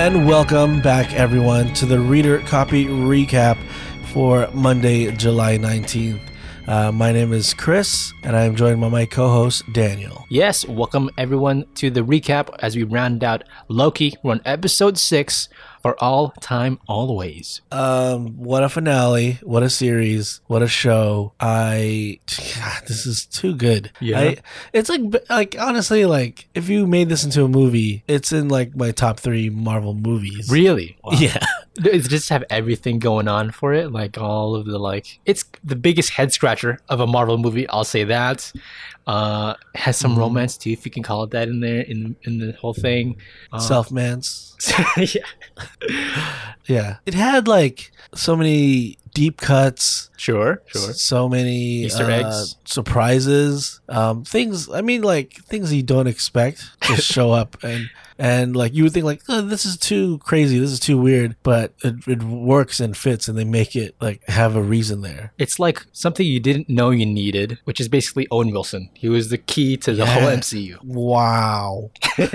and welcome back, everyone, to the Reader Copy Recap for Monday, July 19th. Uh, my name is Chris, and I am joined by my co host, Daniel. Yes, welcome everyone to the recap as we round out Loki. We're on episode six for all time, always. Um, what a finale! What a series! What a show! I God, this is too good. Yeah. I, it's like like honestly, like if you made this into a movie, it's in like my top three Marvel movies. Really? Wow. Yeah. It just have everything going on for it, like all of the like. It's the biggest head scratcher of a Marvel movie. I'll say that. Uh, has some Mm-hmm. romance too, if you can call it that in there in in the whole thing. Uh, Self mans. yeah, Yeah. It had like so many deep cuts. sure, sure. So many Easter uh, eggs. surprises, um, things. I mean, like things you don't expect just show up, and and like you would think like oh, this is too crazy, this is too weird, but it, it works and fits, and they make it like have a reason there. It's like something you didn't know you needed, which is basically Owen Wilson. He was the key to the whole Yeah. MCU. Wow.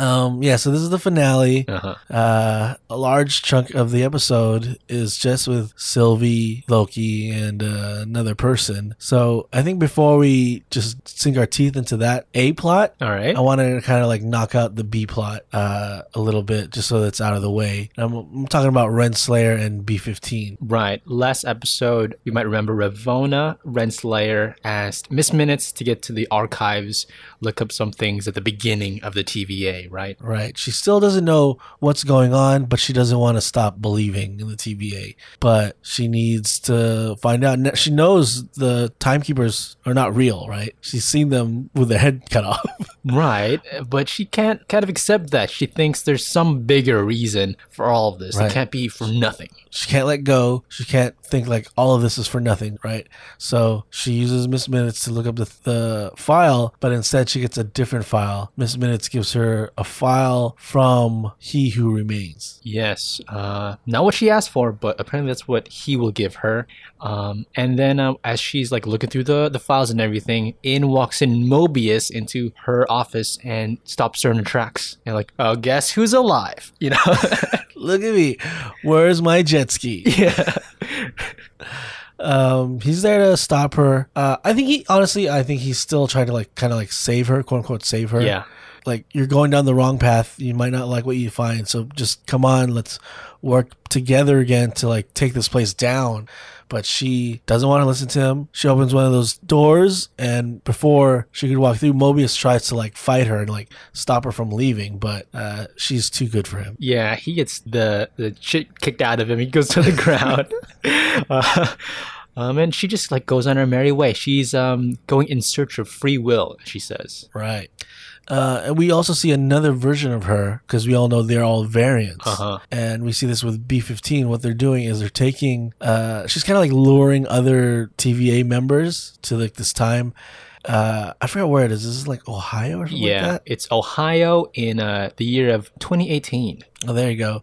um. Yeah. So this is the finale. Uh-huh. Uh, a large chunk of the episode is just with Sylvie, Loki, and uh, another person. So I think before we just sink our teeth into that A plot, All right. I wanted to kind of like knock out the B plot uh, a little bit just so that's out of the way. I'm, I'm talking about Renslayer and B15. Right. Last episode, you might remember Ravonna Renslayer asked Miss Minutes to get to the archives, look up some things at the beginning of the TVA, right? Right. She still doesn't know what's going on, but she doesn't want to stop believing in the TVA. But she needs to find out. She knows the timekeepers are not real, right? She's seen them with their head cut off. Right. But she can't kind of accept that. She thinks there's some bigger reason for all of this. Right. It can't be for nothing. she can't let go. She can't think like all of this is for nothing, right? So she uses Miss Minutes to look up the, the file, but instead she gets a different file. Miss Minutes gives her a file from He Who Remains. Yes, uh, not what she asked for, but apparently that's what he will give her. Um, and then um, as she's like looking through the, the files and everything, in walks in Mobius into her office and stops her in her tracks. And like, oh, guess who's alive? You know? Look at me. Where's my jet ski? yeah. Um, he's there to stop her. Uh, I think he honestly, I think he's still trying to like kind of like save her, quote unquote, save her. Yeah. Like you're going down the wrong path. You might not like what you find. So just come on, let's work together again to like take this place down. But she doesn't want to listen to him. She opens one of those doors, and before she could walk through, Mobius tries to like fight her and like stop her from leaving. But uh, she's too good for him. Yeah, he gets the, the shit kicked out of him. He goes to the ground. uh, um, and she just like goes on her merry way. She's um, going in search of free will, she says. Right. Uh, and we also see another version of her because we all know they're all variants. Uh-huh. And we see this with B15. What they're doing is they're taking, uh, she's kind of like luring other TVA members to like this time. Uh, I forgot where it is. This Is this like Ohio or something Yeah, like that? it's Ohio in uh, the year of 2018. Oh, there you go.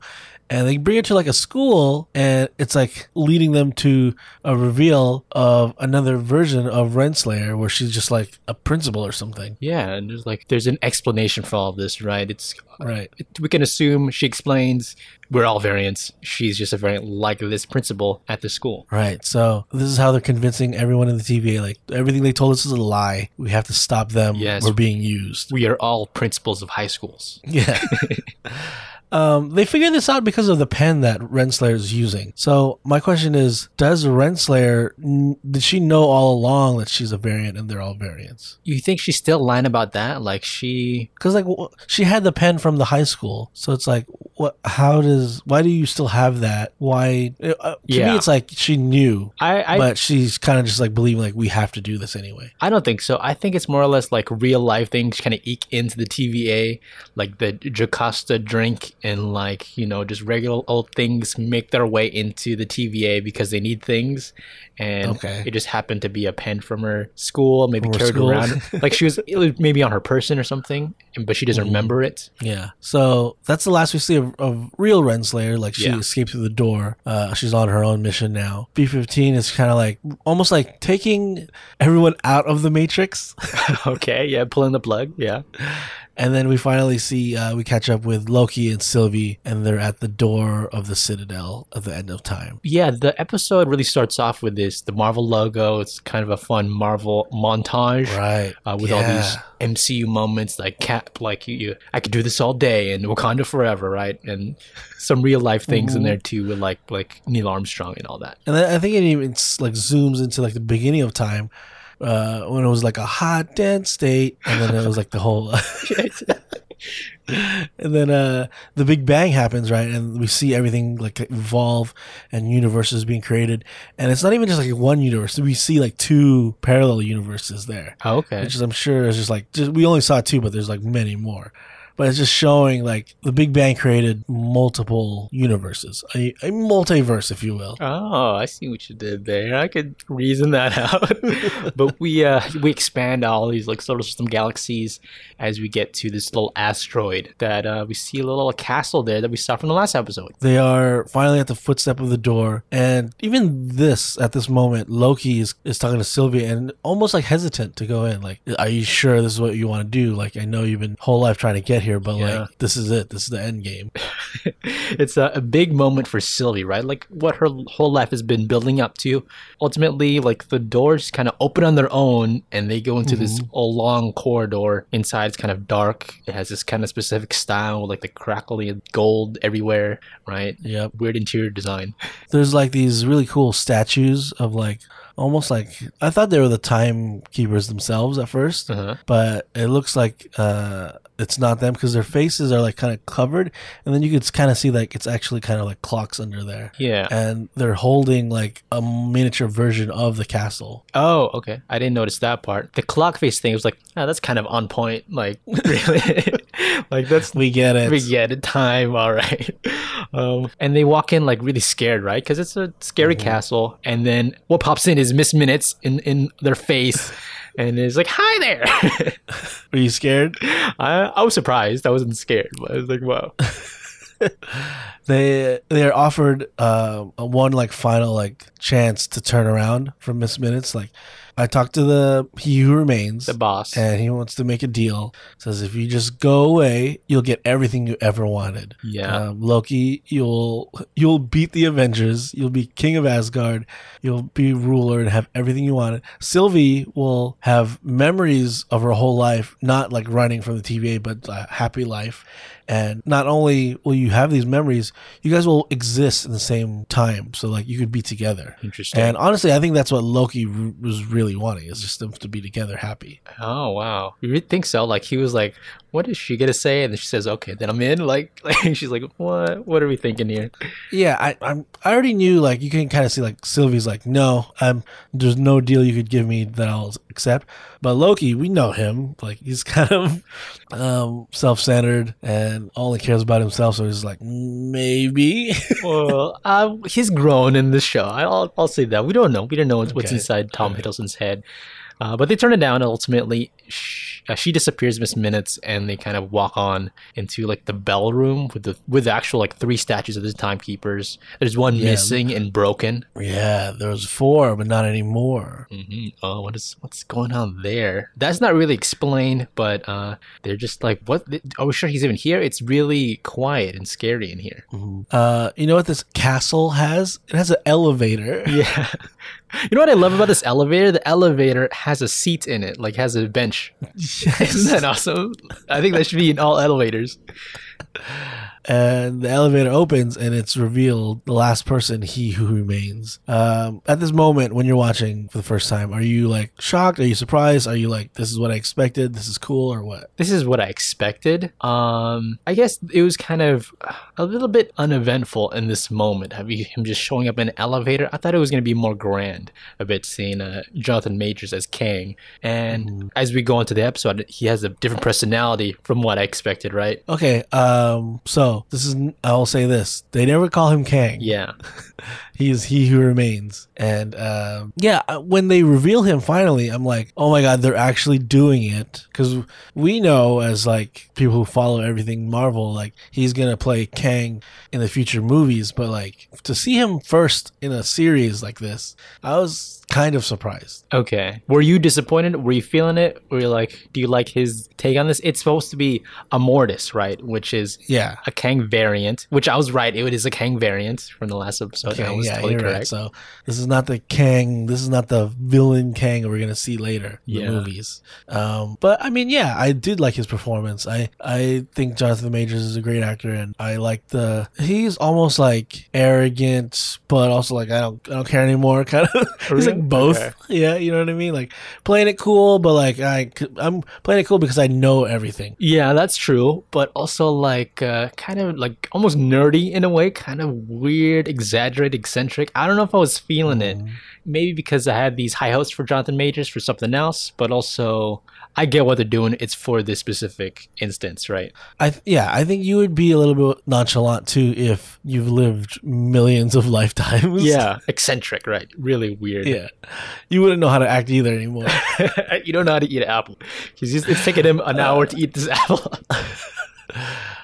And they bring it to like a school, and it's like leading them to a reveal of another version of Renslayer, where she's just like a principal or something. Yeah, and there's like there's an explanation for all of this, right? It's Right. it, we can assume she explains we're all variants. She's just a variant like this principal at the school. Right. So this is how they're convincing everyone in the TVA. Like everything they told us is a lie. We have to stop them. Yes. We're being used. We are all principals of high schools. Yeah. um, they figured this out because of the pen that Renslayer is using. So my question is, does Renslayer did she know all along that she's a variant and they're all variants? You think she's still lying about that? Like she Because like she had the pen from the high school, so it's like, what? How does? Why do you still have that? Why? Uh, to Yeah. me, it's like she knew, I I, but she's kind of just like believing like we have to do this anyway. I don't think so. I think it's more or less like real life things kind of eke into the TVA, like the Josta drink and like, you know, just regular old things make their way into the TVA because they need things. And Okay. it just happened to be a pen from her school, maybe carried school. around. like she was, was maybe on her person or something, but she doesn't Mhm. remember it. Yeah. So that's the last we see of, of real Renslayer. Like she Yeah. escaped through the door. Uh, she's on her own mission now. B15 is kind of like almost like taking everyone out of the Matrix. okay, yeah, pulling the plug, yeah. And then we finally see uh, we catch up with Loki and Sylvie, and they're at the door of the Citadel at the end of time. Yeah, the episode really starts off with this the Marvel logo. It's kind of a fun Marvel montage. Right. Uh, with all these MCU moments like Cap, like you, you, I could do this all day and Wakanda forever, right? And some real life things in there too, with like like Neil Armstrong and all that. And then I think it even like zooms into like the beginning of time uh, when it was like a hot dense state, and then it was like the whole. and then uh, the Big Bang happens, right? And we see everything like evolve and universes being created. And it's not even just like one universe. We see like two parallel universes there, Oh, okay. which is I'm sure is just like just, we only saw two, but there's like many more. But it's just showing like the Big Bang created multiple universes, a, a multiverse, if you will. Oh, I see what you did there. I could reason that out. but we uh we expand all these like solar system galaxies as we get to this little asteroid that uh we see a little castle there that we saw from the last episode. They are finally at the footstep of the door, and even this at this moment, Loki is, is talking to Sylvia and almost like hesitant to go in. Like, are you sure this is what you want to do? Like, I know you've been whole life trying to get here, but Yeah. like, this is it. This is the end game. it's a, a big moment for Sylvie, right? Like what her whole life has been building up to. Ultimately, like the doors kind of open on their own and they go into this mm-hmm. a long corridor. Inside, it's kind of dark. It has this kind of specific style, like the crackly gold everywhere, right? Yeah, Weird interior design. There's like these really cool statues of like almost like I thought they were the timekeepers themselves at 1st Uh-huh. but it looks like uh, it's not them because their faces are like kind of covered, and then you could kind of see like it's actually kind of like clocks under there. Yeah. and they're holding like a miniature version of the castle. Oh, okay. I didn't notice that part. The clock face thing was like, oh, that's kind of on point. Like, really? like, that's We get it. We get it. Time. All right. Um, and they walk in like really scared, right? Because it's a scary castle. And then what pops in is Miss Minutes in, in their face. And is like, hi there. Are you scared? I, I was surprised. I wasn't scared, but I was like, wow. They they are offered uh, a one like final like chance to turn around from Miss Minutes. Like I talked to the he who remains, The boss. and he wants to make a deal. Says if you just go away, you'll get everything you ever wanted. Yeah. Um, Loki, you'll you'll beat the Avengers. You'll be king of Asgard. You'll be ruler and have everything you wanted. Sylvie will have memories of her whole life, not like running from the TVA, but a happy life. And not only will you have these memories, you guys will exist in the same time. So like you could be together. Interesting. And honestly, I think that's what Loki r- was really wanting is just them to be together, happy. oh, wow. You really think so? Like, he was like, what is she going to say? And then she says, okay, then I'm in. Like, like she's like, what? What are we thinking here? Yeah, I I'm, I already knew like you can kind of see like Sylvie's like no, I'm there's no deal you could give me that I'll accept. But Loki, we know him like he's kind of um, self-centered and only cares about himself. So he's like maybe. well, uh, he's grown in this show. I'll, I'll say that. We don't know. We don't know what's Okay. inside Tom Hiddleston's head. Uh, but they turn it down. and Ultimately, sh- uh, she disappears, Miss Minutes, and they kind of walk on into like the bell room with the with the actual like three statues of the timekeepers. There's one Yeah. missing and broken. yeah, there was four, but not anymore. hmm Oh, what is what's going on there? That's not really explained, but uh, they're just like, what? Are we sure he's even here? It's really quiet and scary in here. Uh, you know what this castle has? It has an elevator. Yeah. You know what I love about this elevator? The elevator has a seat in it, like has a bench. Isn't that awesome? I think that should be in all elevators. and the elevator opens and it's revealed the last person he who remains um, at this moment when you're watching for the first time are you like shocked are you surprised are you like this is what i expected this is cool or what This is what I expected. Um, I guess it was kind of a little bit uneventful in this moment. Have you him just showing up in an elevator? I thought it was going to be more grand, a bit seeing uh, Jonathan Majors as Kang. And as we go into the episode, he has a different personality from what I expected. Right? okay um so this is i'll say this they never call him kang Yeah. he is he who remains. And um, yeah uh, when they reveal him finally i'm like oh my god they're actually doing it. Because we know as like people who follow everything marvel like he's gonna play kang in the future movies. But like to see him first in a series like this i was kind of surprised. Okay. Were you disappointed? Were you feeling it? Were you like, do you like his take on this? It's supposed to be Immortus, right? Which is Yeah. a Kang variant, which I was right. It is a Kang variant from the last episode. I Okay, was yeah, totally you're right. So this is not the Kang. This is not the villain Kang we're gonna see later in Yeah. the movies. Um, but I mean, yeah, I did like his performance. I I think Jonathan Majors is a great actor, and I like the he's almost like arrogant, but also like I don't I don't care anymore. Kind of. he's Really? like both. Okay. Yeah, you know what I mean. Like playing it cool, but like I I'm playing it cool because I know everything. Yeah, that's true. But also like uh, kind of like almost nerdy in a way, kind of weird, exaggerated, eccentric. I don't know if I was feeling it. Mm-hmm. Maybe because I had these high hopes for Jonathan Majors for something else, but also I get what they're doing. It's for this specific instance, right? I th- yeah, I think you would be a little bit nonchalant too if you've lived millions of lifetimes. Yeah, eccentric, right? Really weird. yeah, you wouldn't know how to act either anymore. you don't know how to eat an apple. Just, it's taking him an uh, hour to eat this apple.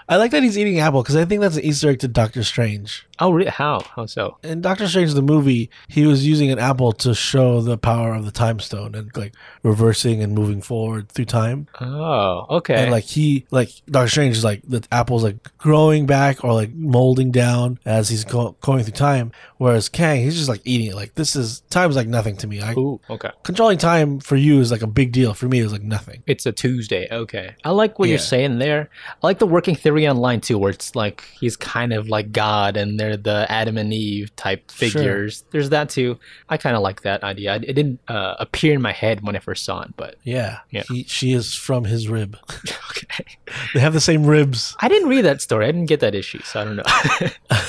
I like that he's eating apple because I think that's an Easter egg to Doctor Strange. oh, really? How? How so? In Doctor Strange the movie, he was using an apple to show the power of the time stone and like reversing and moving forward through time. Oh, okay. And like he, like Doctor Strange is like the apple's like growing back or like molding down as he's go- going through time. Whereas Kang, he's just like eating it. Like this is time's like nothing to me. I Ooh, okay. controlling time for you is like a big deal. For me, it's like nothing. It's a Tuesday. Okay. I like what Yeah. you're saying there. I like the working theory online too, where it's like he's kind of like God and they're the Adam and Eve type Sure. figures. There's that too. I kind of like that idea. It didn't uh, appear in my head when I first saw it, but Yeah, Yeah. He, she is from his rib. okay. They have the same ribs. I didn't read that story. I didn't get that issue, so I don't know.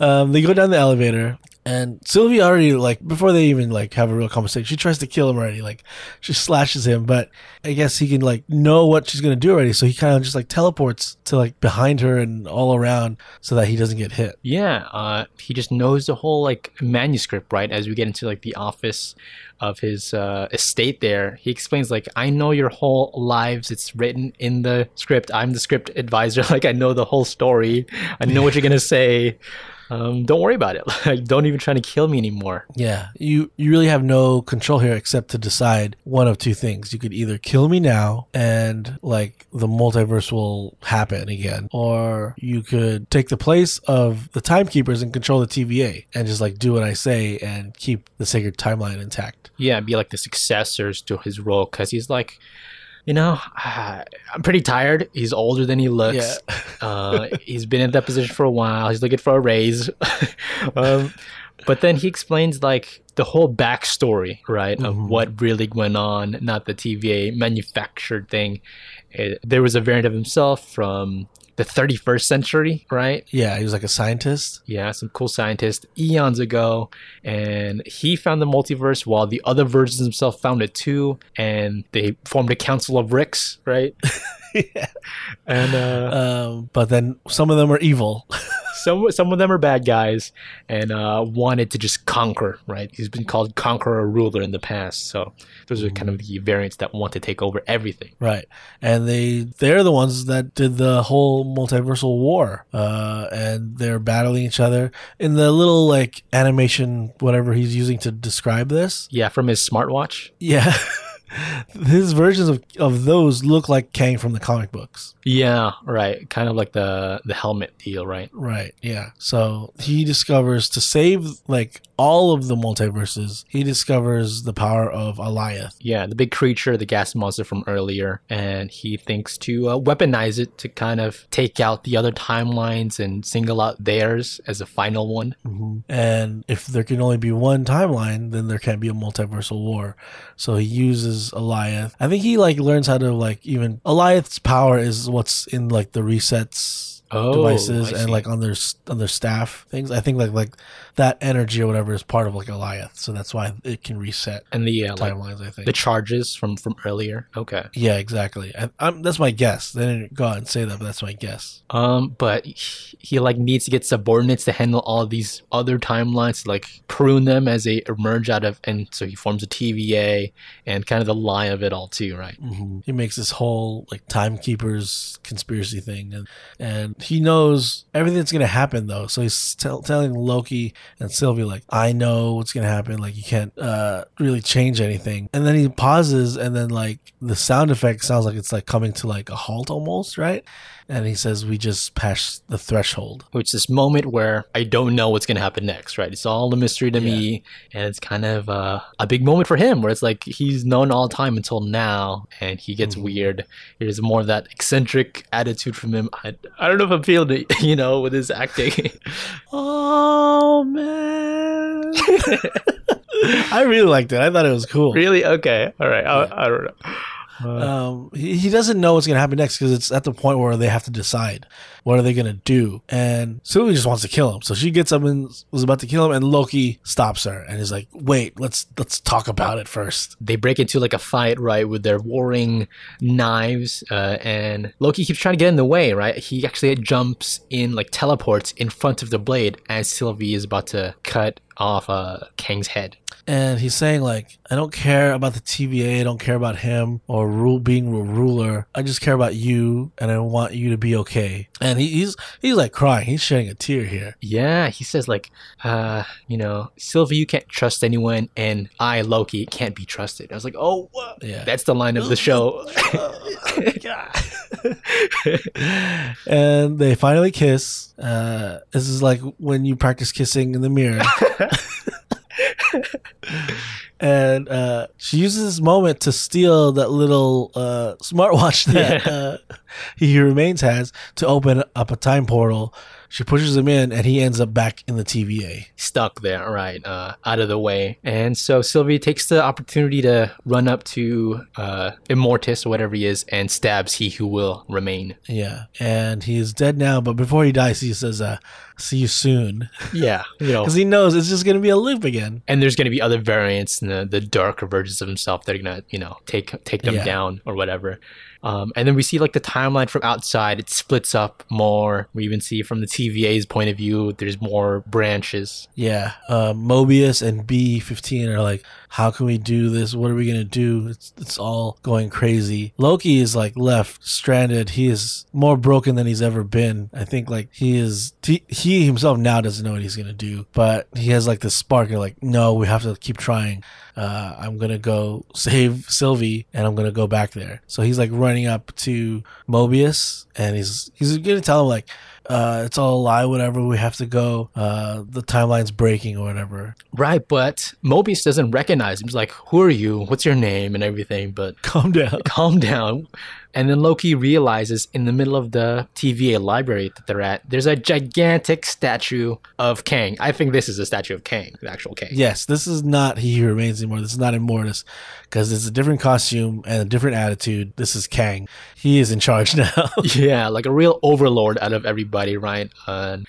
Um, they go down the elevator, and Sylvie already like before they even like have a real conversation, she tries to kill him already. Like she slashes him, but I guess he can like know what she's gonna do already, so he kind of just like teleports to like behind her and all around so that he doesn't get hit. yeah, uh, he just knows the whole like manuscript, right? As we get into like the office of his uh, estate there, he explains like, "I know your whole lives. It's written in the script. I'm the script advisor. Like I know the whole story. I know what you're gonna say. Um, don't worry about it. Like don't even try to kill me anymore." Yeah, you you really have no control here except to decide one of two things. You could either kill me now and like the multiverse will happen again, or you could take the place of the timekeepers and control the TVA and just like do what I say and keep the sacred timeline intact. yeah, be like the successors to his role because he's like, you know, I'm pretty tired. He's older than he looks. uh, he's been in that position for a while. He's looking for a raise. um, but then he explains like the whole backstory, right, of Mhm. what really went on, not the TVA manufactured thing. It, there was a variant of himself from the 31st century, right? Yeah, he was like a scientist. Yeah, some cool scientist eons ago, and he found the multiverse while the other versions themselves found it too, and they formed a council of Ricks, right? yeah. And uh, Um, but then some of them are evil. some some of them are bad guys, and uh, wanted to just conquer, right? He's been called conqueror ruler in the past, so those are kind of the variants that want to take over everything. Right. And they they're the ones that did the whole multiversal war. Uh and they're battling each other in the little like animation whatever he's using to describe this. Yeah, from his smartwatch. Yeah. His versions of, of those look like Kang from the comic books. Yeah, right. Kind of like the the helmet deal, right? Right. Yeah. So he discovers to save like all of the multiverses, he discovers the power of Alioth. Yeah, the big creature, the gas monster from earlier, and he thinks to uh, weaponize it to kind of take out the other timelines and single out theirs as a final one. And if there can only be one timeline, then there can't be a multiversal war. So he uses Alioth. I think he like learns how to like even Alioth's power is what's in like the resets Oh, devices and like on their on their staff things. I think like like that energy or whatever is part of like Alioth, So that's why it can reset And the uh, like, timelines. I think. the charges from from earlier. Okay. yeah, exactly. I, I'm, that's my guess. They didn't go out and say that, but that's my guess. Um, but he, he like needs to get subordinates to handle all these other timelines, to, like prune them as they emerge out of, and so he forms a TVA and kind of the lie of it all too, right? hmm He makes this whole like timekeepers conspiracy thing, and and he knows everything that's gonna happen though. So he's tell telling Loki and Sylvie like, "I know what's gonna happen. Like you can't uh, really change anything." And then he pauses, and then like the sound effect sounds like it's like coming to like a halt almost, right? And he says, "We just passed the threshold." which is this moment where I don't know what's gonna happen next, right? It's all a mystery to me, and it's kind of uh, a big moment for him, where it's like he's known all the time until now, and he gets weird. There's more of that eccentric attitude from him. I, I don't know if I'm feeling it, you know, with his acting. Oh man, I really liked it. I thought it was cool. really? Okay, all right. I, I don't know. Um, he, he doesn't know what's going to happen next because it's at the point where they have to decide what are they going to do. And Sylvie just wants to kill him, so she gets up and was about to kill him, and Loki stops her and is like, "Wait, let's let's talk about it first. they break into like a fight, right, with their warring knives, uh, and Loki keeps trying to get in the way, right? He actually jumps in, like teleports in front of the blade as Sylvie is about to cut off uh, Kang's head. And he's saying like, "I don't care about the TVA. I don't care about him or rule being a ruler. I just care about you, and I want you to be okay." And he, he's he's like crying. He's shedding a tear here. Yeah, he says like, uh, you know, Sylvie, you can't trust anyone, and I, Loki, can't be trusted. I was like, oh, wha- Yeah. that's the line of the show. and they finally kiss. Uh, this is like when you practice kissing in the mirror. and uh, she uses this moment to steal that little uh, smartwatch that uh, he remains has to open up a time portal. She pushes him in, and he ends up back in the TVA. Stuck there, right, uh, out of the way. And so Sylvie takes the opportunity to run up to uh, Immortus, or whatever he is, and stabs he who will remain. Yeah, and he is dead now. But before he dies, he says, uh, "See you soon," Yeah, you know. because he knows it's just gonna be a loop again. And there's going to be other variants and the, the darker versions of himself that are going to, you know, take take them Yeah. down or whatever. Um, and then we see like the timeline from outside. It splits up more. We even see from the TVA's point of view, there's more branches. Yeah, uh, Mobius and B fifteen are like, how can we do this? What are we gonna do? It's it's all going crazy. Loki is like left stranded. He is more broken than he's ever been. I think like he is. He, he himself now doesn't know what he's gonna do, but he has like this spark. Of like, no, we have to keep trying. Uh, I'm gonna go save Sylvie, and I'm gonna go back there. So he's like running up to Mobius, and he's he's gonna tell him like, uh, it's all a lie, whatever. We have to go. Uh, the timeline's breaking or whatever. Right, but Mobius doesn't recognize him. He's like, "Who are you? What's your name?" and everything. But Calm down. calm down. And then Loki realizes in the middle of the TVA library that they're at, there's a gigantic statue of Kang. I think this is a statue of Kang, the actual Kang. Yes, this is not He Who Remains anymore. This is not Immortus because it's a different costume and a different attitude. This is Kang. He is in charge now. Yeah, like a real overlord out of everybody, right? And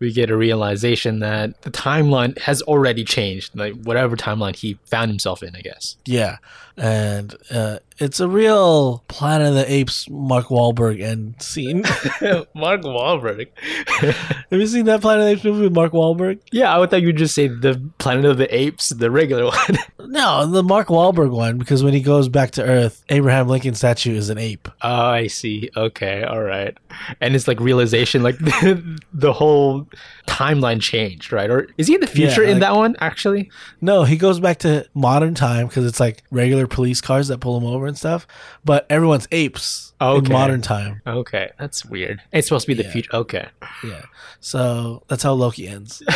we get a realization that the timeline has already changed, like whatever timeline he found himself in, I guess. yeah, and uh, it's a real Planet of the Apes Mark Wahlberg end scene. Mark Wahlberg. Have you seen that Planet of the Apes movie with Mark Wahlberg? yeah, I would thought you'd just say the Planet of the Apes, the regular one. No, the Mark Wahlberg one because when he goes back to Earth, Abraham Lincoln statue is an ape. Oh, I see. Okay, all right. And it's like realization, like the whole timeline changed, right? Or is he in the future in like- that one? Actually, No, he goes back to modern time because it's like regular police cars that pull them over and stuff. But everyone's apes Okay. in modern time. okay, that's weird. It's supposed to be the Yeah. future. Okay, Yeah. So that's how Loki ends.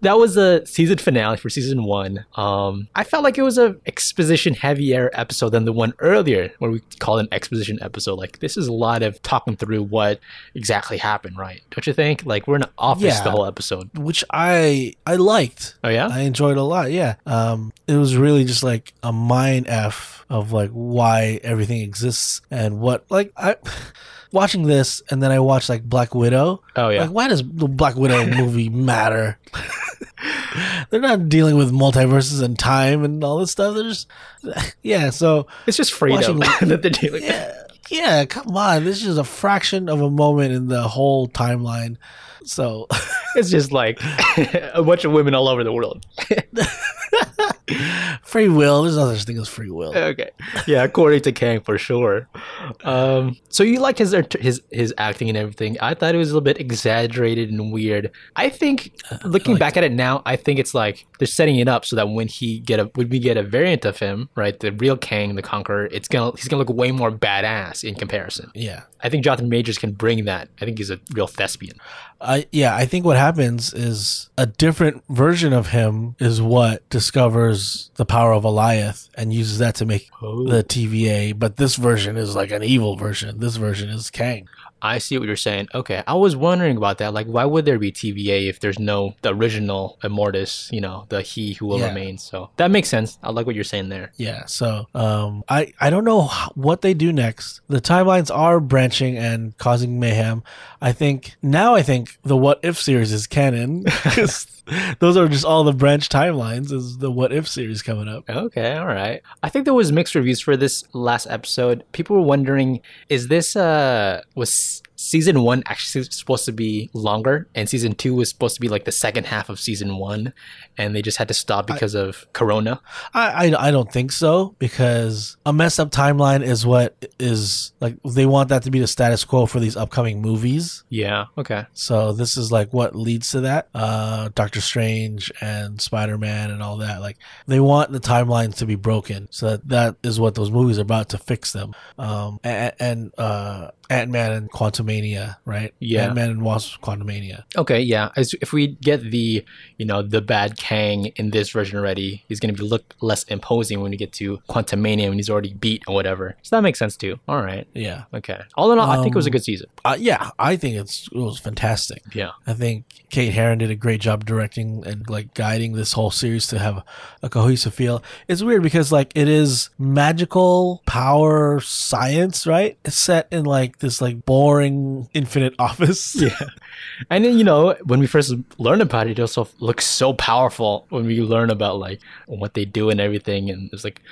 that was the season finale for season one. Um, I felt like it was a exposition heavier episode than the one earlier, where we called an exposition episode. Like this is a lot of talking through what exactly happened, right? Don't you think? Like we're in an office Yeah. the whole episode. Which I I liked. Oh yeah. I enjoyed a lot. Yeah. Um it was really just like a mind F of like why everything exists and what like I watching this and then I watched like Black Widow. oh yeah. Like why does the Black Widow movie matter? They're not dealing with multiverses and time and all this stuff. They're just yeah, so It's just freedom Watching- that they're dealing with. yeah, yeah, come on. This is a fraction of a moment in the whole timeline. So It's just like a bunch of women all over the world. free will. There's no such thing as free will. Okay. Yeah, according to Kang, for sure. Um, so you like his his his acting and everything. I thought it was a little bit exaggerated and weird. I think, looking liked back at it now, I think it's like they're setting it up so that when he get a when we get a variant of him, right, the real Kang, the Conqueror, it's gonna he's gonna look way more badass in comparison. Yeah. I think Jonathan Majors can bring that. I think he's a real thespian. I yeah, I think what happens is a different version of him is what discovers the power of Alioth and uses that to make Oh. the TVA. But this version is like an evil version. This version is Kang. I see what you're saying. Okay, I was wondering about that. Like, why would there be TVA if there's no the original Immortus? You know, the He who will Yeah. remain. So that makes sense. I like what you're saying there. Yeah. So um, I I don't know what they do next. The timelines are branching and causing mayhem. I think now I think the What If series is canon those are just all the branch timelines. Is the What If series coming up? Okay, all right. I think there was mixed reviews for this last episode. People were wondering, is this uh was season one actually supposed to be longer, and season two was supposed to be like the second half of season one, and they just had to stop because of Corona. I, I I don't think so because a messed up timeline is what is like they want that to be the status quo for these upcoming movies. Yeah. Okay. So this is like what leads to that. Uh, Doctor Strange and Spider Man and all that. Like they want the timelines to be broken. So that, that is what those movies are about to fix them. Um, and, and uh, Ant Man and Quantumania, right? Yeah. Ant Man and Wasp Quantumania. Okay, yeah. As if we get the, you know, the bad Kang in this version already, he's gonna be look less imposing when we get to Quantumania when he's already beat or whatever. So that makes sense too. All right. Yeah. Okay. All in all, I think it was a Um, good season. Uh, yeah. I think it's it was fantastic. Yeah. I think Kate Herron did a great job directing and like guiding this whole series to have a cohesive feel. It's weird because like it is magical power science, right? It's set in like this like boring infinite office. Yeah. And then, you know, when we first learn about it, it also looks so powerful when we learn about like what they do and everything. And it's like,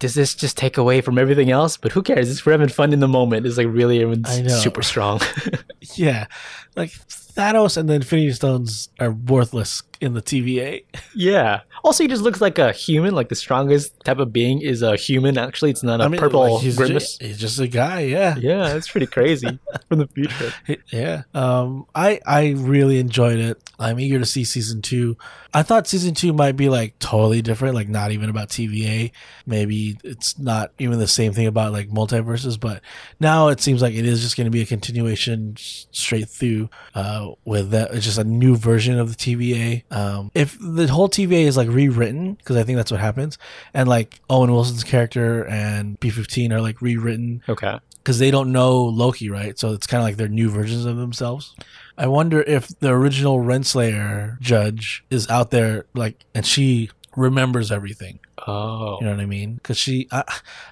does this just take away from everything else? But who cares? It's for having fun in the moment. It's like really everyone's super strong. yeah. Like Thanos and the Infinity Stones are worthless in the TVA. yeah. Also, he just looks like a human. Like the strongest type of being is a human. Actually, it's not a purple like, he's, grimace. ju- he's just a guy, yeah. yeah, it's pretty crazy from the future. Yeah. Um I I really enjoyed it. I'm eager to see season 2. I thought season 2 might be like totally different, like not even about TVA. Maybe it's not even the same thing about like multiverses, but now it seems like it is just going to be a continuation straight through uh with that it's just a new version of the TVA. Um if the whole TVA is like rewritten because I think that's what happens and like Owen Wilson's character and B15 are like rewritten Okay. because they don't know Loki, right? So it's kind of like they're new versions of themselves. I wonder if the original Renslayer judge is out there, like, and she remembers everything. Oh. You know what I mean? Because she, I,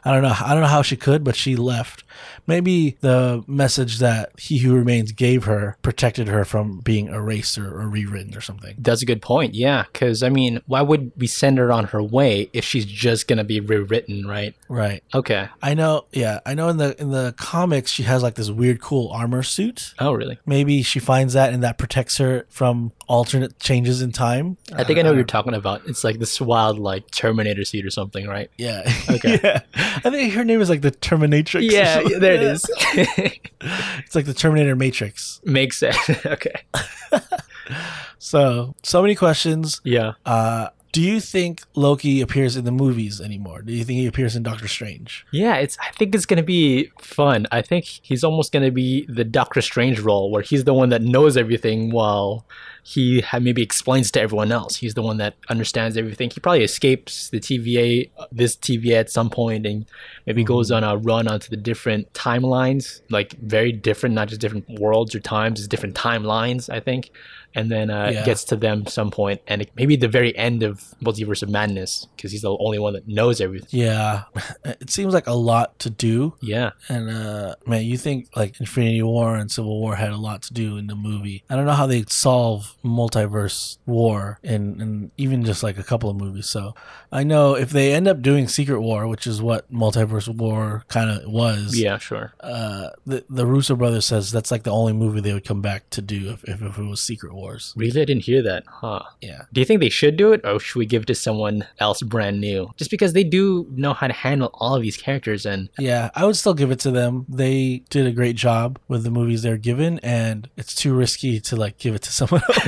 I don't know, I don't know how she could, but she left. Maybe the message that He Who Remains gave her protected her from being erased or, or rewritten or something. That's a good point. Yeah, because I mean, why would we send her on her way if she's just gonna be rewritten, right? Right. Okay. I know. Yeah, I know. In the in the comics, she has like this weird, cool armor suit. Oh, really? Maybe she finds that and that protects her from alternate changes in time. I think I know what uh, you're talking about. It's like this wild, like Terminator suit or something, right? Yeah. Okay. yeah. I think her name is like the Terminatrix. or Yeah, there it is. It's like the Terminator Matrix. Makes sense. okay. So, so many questions. Yeah. Uh, do you think Loki appears in the movies anymore? Do you think he appears in Doctor Strange? Yeah, it's. I think it's gonna be fun. I think he's almost gonna be the Doctor Strange role, where he's the one that knows everything, while he ha- maybe explains to everyone else. He's the one that understands everything. He probably escapes the TVA, this TVA at some point, and maybe goes on a run onto the different timelines, like very different, not just different worlds or times, it's different timelines. I think. And then uh, Yeah. gets to them some point, and it, maybe the very end of Multiverse of Madness, because he's the only one that knows everything. Yeah. It seems like a lot to do. Yeah, And uh man, you think like Infinity War and Civil War had a lot to do in the movie. I don't know how they solve multiverse war in, in even just like a couple of movies. So I know if they end up doing Secret War, which is what multiverse war kind of was. yeah, sure. Uh, the the Russo brothers says that's like the only movie they would come back to do if, if, if it was Secret Wars. Really, I didn't hear that. Huh? Yeah. Do you think they should do it, or should we give it to someone else brand new? Just because they do know how to handle all of these characters and Yeah, I would still give it to them. They did a great job with the movies they're given, and it's too risky to like give it to someone else.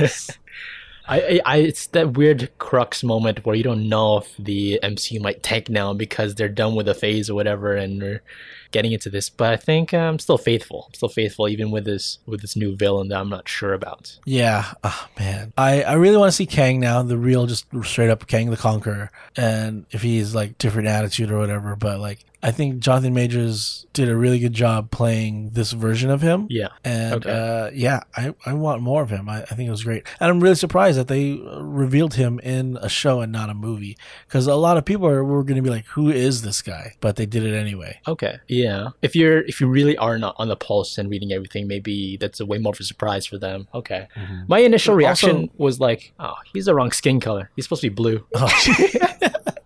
I, I, I it's that weird crux moment where you don't know if the MCU might tank now because they're done with the phase or whatever, and we're getting into this. But I think uh, I'm still faithful, I'm still faithful, even with this with this new villain that I'm not sure about. yeah, oh, man, I I really want to see Kang now, the real, just straight up Kang the Conqueror, and if he's like different attitude or whatever. But like, I think Jonathan Majors did a really good job playing this version of him. Yeah, And Okay. uh, yeah, I, I want more of him. I, I think it was great. And I'm really surprised that they uh, revealed him in a show and not a movie. Because a lot of people are, were going to be like, who is this guy? But they did it anyway. Okay. Yeah. If you're if you really are not on the pulse and reading everything, maybe that's a way more of a surprise for them. Okay. My initial Also- reaction was like, oh, he's the wrong skin color. He's supposed to be blue.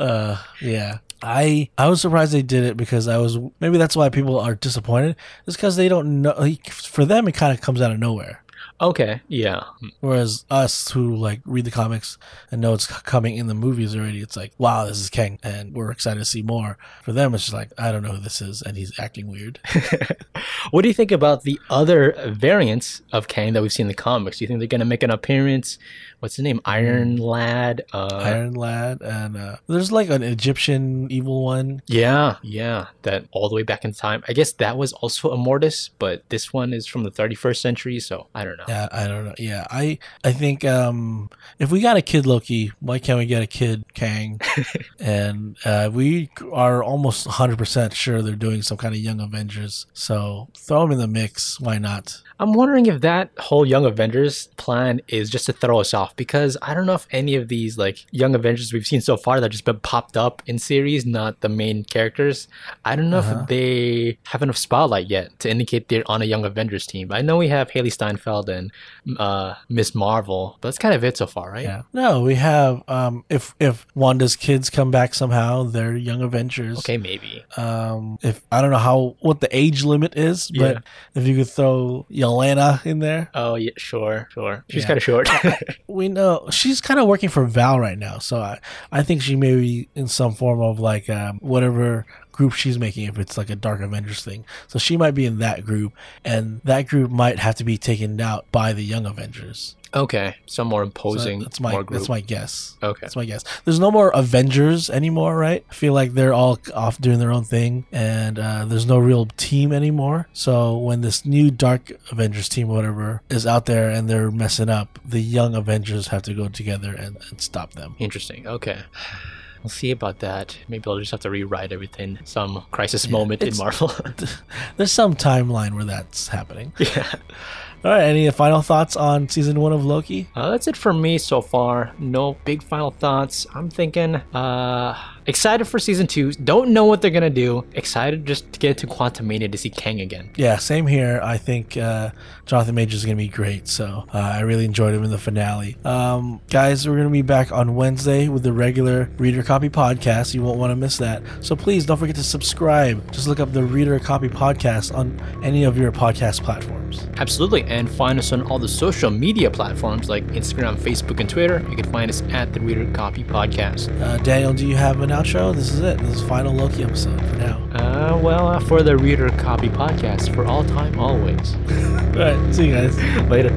Uh, yeah. I I was surprised they did it because I was maybe that's why people are disappointed. It's because they don't know. Like, for them, it kind of comes out of nowhere. Okay. Yeah. Whereas us who like read the comics and know it's coming in the movies already, it's like, wow, this is Kang, and we're excited to see more. For them, it's just like, I don't know who this is, and he's acting weird. What do you think about the other variants of Kang that we've seen in the comics? Do you think they're gonna make an appearance? What's his name? Iron Lad. Uh, Iron Lad, and uh, there's like an Egyptian evil one. Yeah, yeah, that all the way back in time. I guess that was also Immortus, but this one is from the 31st century, so I don't know. Yeah, I don't know. Yeah, I I think um, if we got a kid Loki, why can't we get a kid Kang? and uh, we are almost 100 percent sure they're doing some kind of Young Avengers. So throw them in the mix. Why not? I'm wondering if that whole Young Avengers plan is just to throw us off because I don't know if any of these like Young Avengers we've seen so far that just been popped up in series, not the main characters. I don't know Uh-huh. if they have enough spotlight yet to indicate they're on a Young Avengers team. I know we have Hailee Steinfeld and uh, Miss Marvel, but that's kind of it so far, right? Yeah. No, we have um, if if Wanda's kids come back somehow, they're Young Avengers. Okay, maybe. Um, if I don't know how what the age limit is, but Yeah. if you could throw Yelena in there, Oh yeah, sure, sure. She's Yeah. kind of short. we know she's kind of working for Val right now, so I, I think she may be in some form of like um, whatever group she's making, if it's like a Dark Avengers thing. So she might be in that group, and that group might have to be taken out by the Young Avengers. Okay, some more So imposing. that's my that's my guess. Okay. That's my guess. There's no more Avengers anymore, right? I feel like they're all off doing their own thing, and uh, there's no real team anymore. So when this new Dark Avengers team, whatever, is out there and they're messing up, the Young Avengers have to go together and, and stop them. Interesting. Okay. We'll see about that. Maybe I'll just have to rewrite everything. Some crisis Yeah, moment in Marvel. There's some timeline where that's happening. yeah. All right. Any final thoughts on season one of Loki? Uh, that's it for me so far. No big final thoughts. I'm thinking, uh, excited for season two. Don't know what they're gonna do. Excited just to get to Quantumania to see Kang again. Yeah, same here. I think uh, Jonathan Majors is going to be great. So uh, I really enjoyed him in the finale. Um, guys, we're going to be back on Wednesday with the regular Reader Copy podcast. You won't want to miss that. So please don't forget to subscribe. Just look up the Reader Copy podcast on any of your podcast platforms. Absolutely. And find us on all the social media platforms like Instagram, Facebook, and Twitter. You can find us at the Reader Copy Podcast. Uh, Daniel, do you have an outro? This is it. This is the final Loki episode for now. Uh, well, uh, for the Reader Copy Podcast, for all time, always. All right. See you guys. Later.